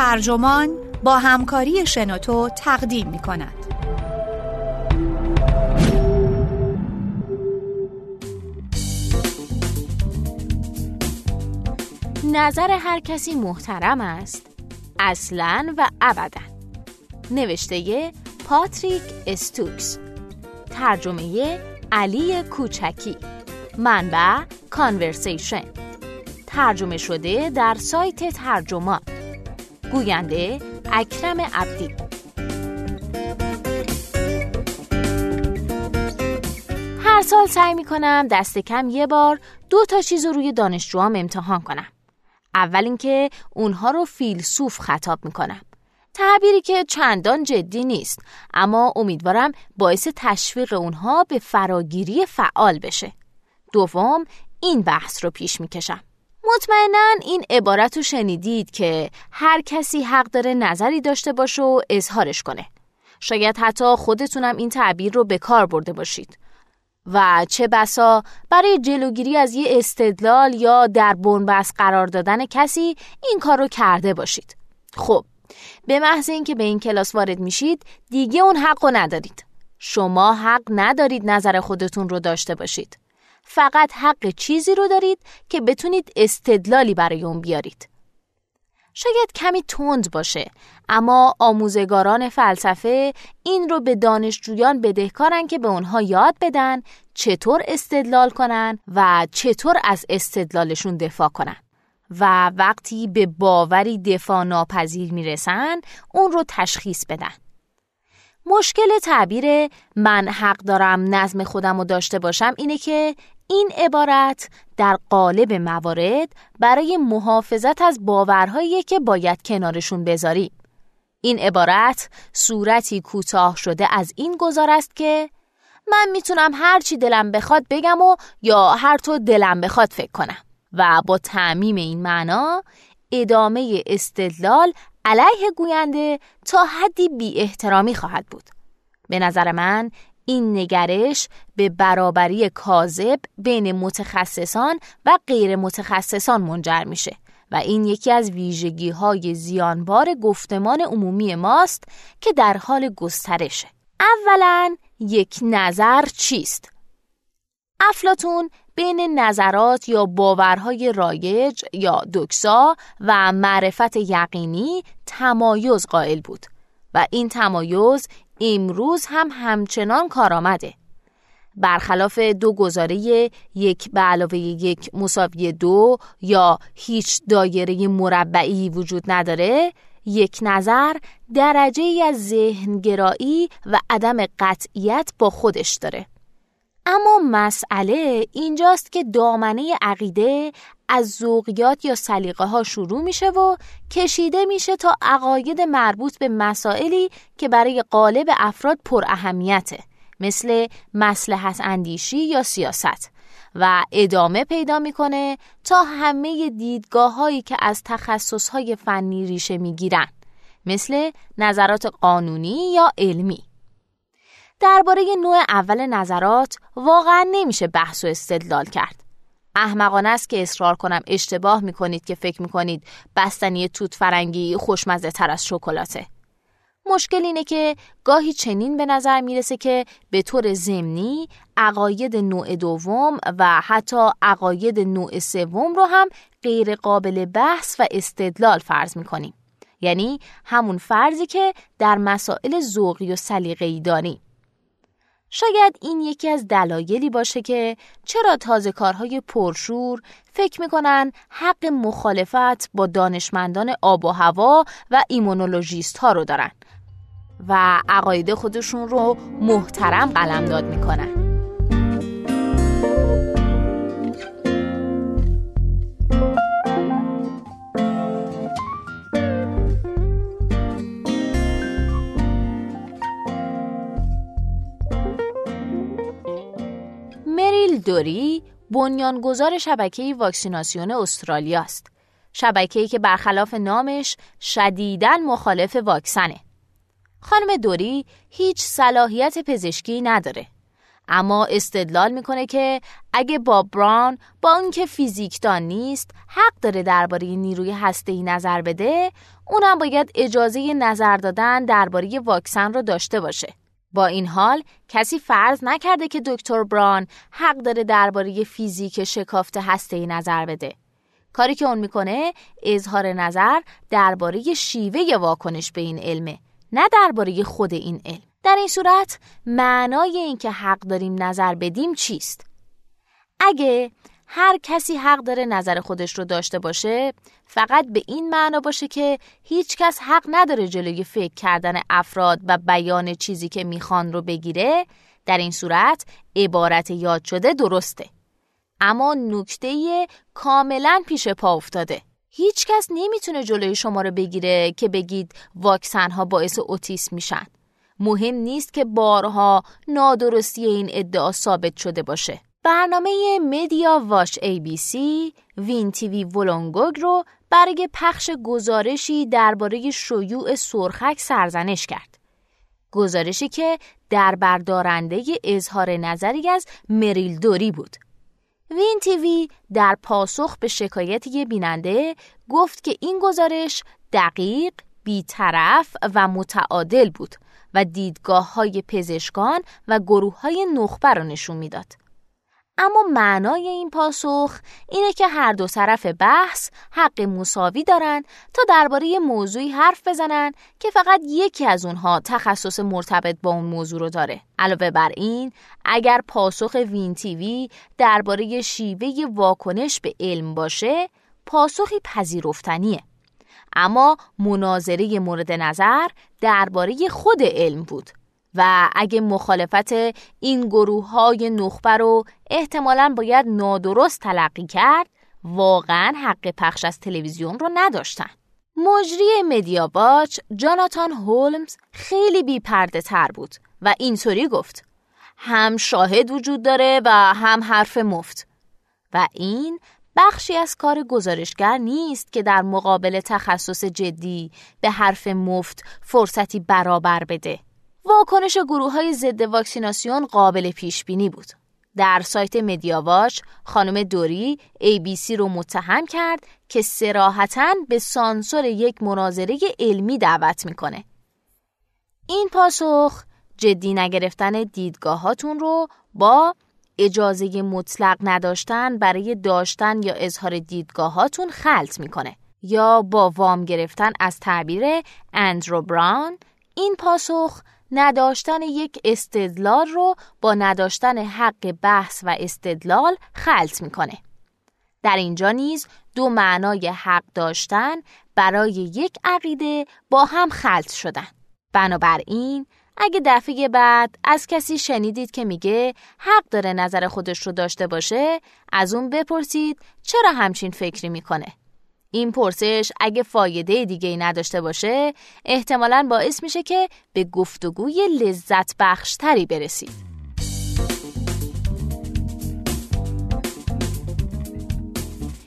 ترجمان با همکاری شنوتو تقدیم می کند. نظر هر کسی محترم است. اصلا و ابدا. نوشته پاتریک استوکس. ترجمه علی کوچکی. منبع کانورسیشن ترجمه شده در سایت ترجمان. گوینده اکرم عبدی. هر سال سعی می کنم دست کم یه بار دو تا چیز رو روی دانشجوام امتحان کنم. اول اینکه اونها رو فیلسوف خطاب می کنم تعبیری که چندان جدی نیست اما امیدوارم باعث تشویق اونها به فراگیری فعال بشه. دوم این بحث رو پیش می‌کشم. مطمئنا این عبارت رو شنیدید که هر کسی حق داره نظری داشته باشه و اظهارش کنه. شاید حتی خودتونم این تعبیر رو به کار برده باشید. و چه بسا برای جلوگیری از یه استدلال یا در بنبست قرار دادن کسی این کار رو کرده باشید. خب به محض اینکه به این کلاس وارد میشید دیگه اون حق رو ندارید. شما حق ندارید نظر خودتون رو داشته باشید. فقط حق چیزی رو دارید که بتونید استدلالی برای اون بیارید. شاید کمی تند باشه اما آموزگاران فلسفه این رو به دانشجویان بدهکارن که به اونها یاد بدن چطور استدلال کنن و چطور از استدلالشون دفاع کنن. و وقتی به باوری دفاع ناپذیر می‌رسن اون رو تشخیص بدن. مشکل تعبیر من حق دارم نظم خودم رو داشته باشم اینه که این عبارت در قالب موارد برای محافظت از باورهایی که باید کنارشون بذاری. این عبارت صورتی کوتاه شده از این گذار است که من می‌تونم هر چی دلم بخواد بگم و یا هر تو دلم بخواد فکر کنم و با تعمیم این معنا ادامه استدلال علیه گوینده تا حدی بی احترامی خواهد بود. به نظر من این نگرش به برابری کاذب بین متخصصان و غیر متخصصان منجر میشه و این یکی از ویژگی های زیانبار گفتمان عمومی ماست که در حال گسترشه. اولا یک نظر چیست؟ افلاتون بین نظرات یا باورهای رایج یا دکسا و معرفت یقینی تمایز قائل بود و این تمایز امروز هم همچنان کارآمده. برخلاف دو گزاره یک به علاوه یک مساوی دو یا هیچ دایره مربعی وجود نداره یک نظر درجه از ذهنگرایی و عدم قطعیت با خودش داره اما مسئله اینجاست که دامنه عقیده از ذوقیات یا سلیقه ها شروع میشه و کشیده میشه تا عقاید مربوط به مسائلی که برای قالب افراد پر اهمیته مثل مسلحت اندیشی یا سیاست. و ادامه پیدا می‌کنه تا همه دیدگاه هایی که از تخصص های فنی ریشه می‌گیرن مثل نظرات قانونی یا علمی. درباره نوع اول نظرات واقعا نمیشه بحث و استدلال کرد. احمقانه است که اصرار کنم اشتباه می‌کنید که فکر می‌کنید بستنی توت فرنگی خوشمزه تر از شکلاته. مشکل اینه که گاهی چنین به نظر می‌رسه که به طور ضمنی عقاید نوع دوم و حتی عقاید نوع سوم رو هم غیر قابل بحث و استدلال فرض می‌کنیم. یعنی همون فرضی که در مسائل ذوقی و سلیقه‌ای داریم. شاید این یکی از دلایلی باشه که چرا تازه کارهای پرشور فکر می‌کنن حق مخالفت با دانشمندان آب و هوا و ایمونولوژیست ها رو دارن و عقاید خودشون رو محترم قلمداد می‌کنن. دوری بنیانگذار شبکه واکسیناسیون استرالیا است. شبکه‌ای که برخلاف نامش شدیداً مخالف واکسنه. خانم دوری هیچ صلاحیت پزشکی نداره. اما استدلال می‌کنه که اگه باب براون با اینکه فیزیکدان نیست حق داره درباره نیروی هسته‌ای نظر بده اونم باید اجازه نظر دادن درباره واکسن رو داشته باشه با این حال کسی فرض نکرده که دکتر بران حق داره درباره فیزیک شکافت هسته نظر بده. کاری که اون می‌کنه اظهار نظر درباره شیوه واکنش به این علمه نه درباره خود این علم. در این صورت معنای اینکه حق داریم نظر بدیم چیست؟ اگه هر کسی حق داره نظر خودش رو داشته باشه فقط به این معنا باشه که هیچ کس حق نداره جلوی فکر کردن افراد و بیان چیزی که می‌خوان رو بگیره. در این صورت عبارت یاد شده درسته. اما نکته کاملا پیش پا افتاده. هیچ کس نمی‌تونه جلوی شما رو بگیره که بگید واکسن ها باعث اوتیسم میشن. مهم نیست که بارها نادرستی این ادعا ثابت شده باشه. برنامه مدیا واش ای بی سی وین تیوی ولونگوگ رو برای پخش گزارشی درباره شیوع سرخک سرزنش کرد. گزارشی که در بردارنده اظهار نظری از مریل دوری بود. وین تیوی در پاسخ به شکایت بیننده گفت که این گزارش دقیق، بیطرف و متعادل بود و دیدگاه های پزشکان و گروه های نخبه را نشون می‌داد. اما معنای این پاسخ اینه که هر دو طرف بحث حق مساوی دارند تا درباره موضوعی حرف بزنن که فقط یکی از اونها تخصص مرتبط با اون موضوع رو داره. علاوه بر این، اگر پاسخ وین تیوی درباره شیوه واکنش به علم باشه، پاسخی پذیرفتنیه. اما مناظره مورد نظر درباره خود علم بود و اگه مخالفت این گروه های نخبه رو احتمالا باید نادرست تلقی کرد واقعا حق پخش از تلویزیون رو نداشتن. مجری مدیا باچ جاناتان هولمز خیلی بیپرده تر بود و اینطوری گفت هم شاهد وجود داره و هم حرف مفت. و این بخشی از کار گزارشگر نیست که در مقابل تخصص جدی به حرف مفت فرصتی برابر بده. واکنش گروه های ضد واکسیناسیون قابل پیش بینی بود. در سایت مدیاواش خانم دوری ABC رو متهم کرد که سراحتا به سانسور یک مناظره علمی دعوت می‌کنه. این پاسخ جدی نگرفتن دیدگاهاتون رو با اجازه مطلق نداشتن برای داشتن یا اظهار دیدگاهاتون خلط می‌کنه یا با وام گرفتن از تعبیر اندرو براون این پاسخ نداشتن یک استدلال رو با نداشتن حق بحث و استدلال خلط می‌کنه. در اینجا نیز دو معنای حق داشتن برای یک عقیده با هم خلط شدن. بنابراین اگه دفعه بعد از کسی شنیدید که میگه حق داره نظر خودش رو داشته باشه از اون بپرسید چرا همچین فکری می‌کنه این پرسش اگه فایده دیگه ای نداشته باشه احتمالا باعث میشه که به گفتگوی لذت بخشتری برسید.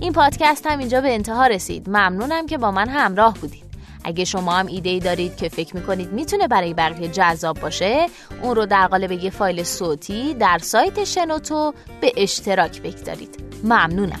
این پادکست هم اینجا به انتها رسید. ممنونم که با من همراه بودید. اگه شما هم ایده ای دارید که فکر می‌کنید می‌تونه برای بقیه جذاب باشه اون رو در قالب یه فایل صوتی در سایت شنوتو به اشتراک بگذارید ممنونم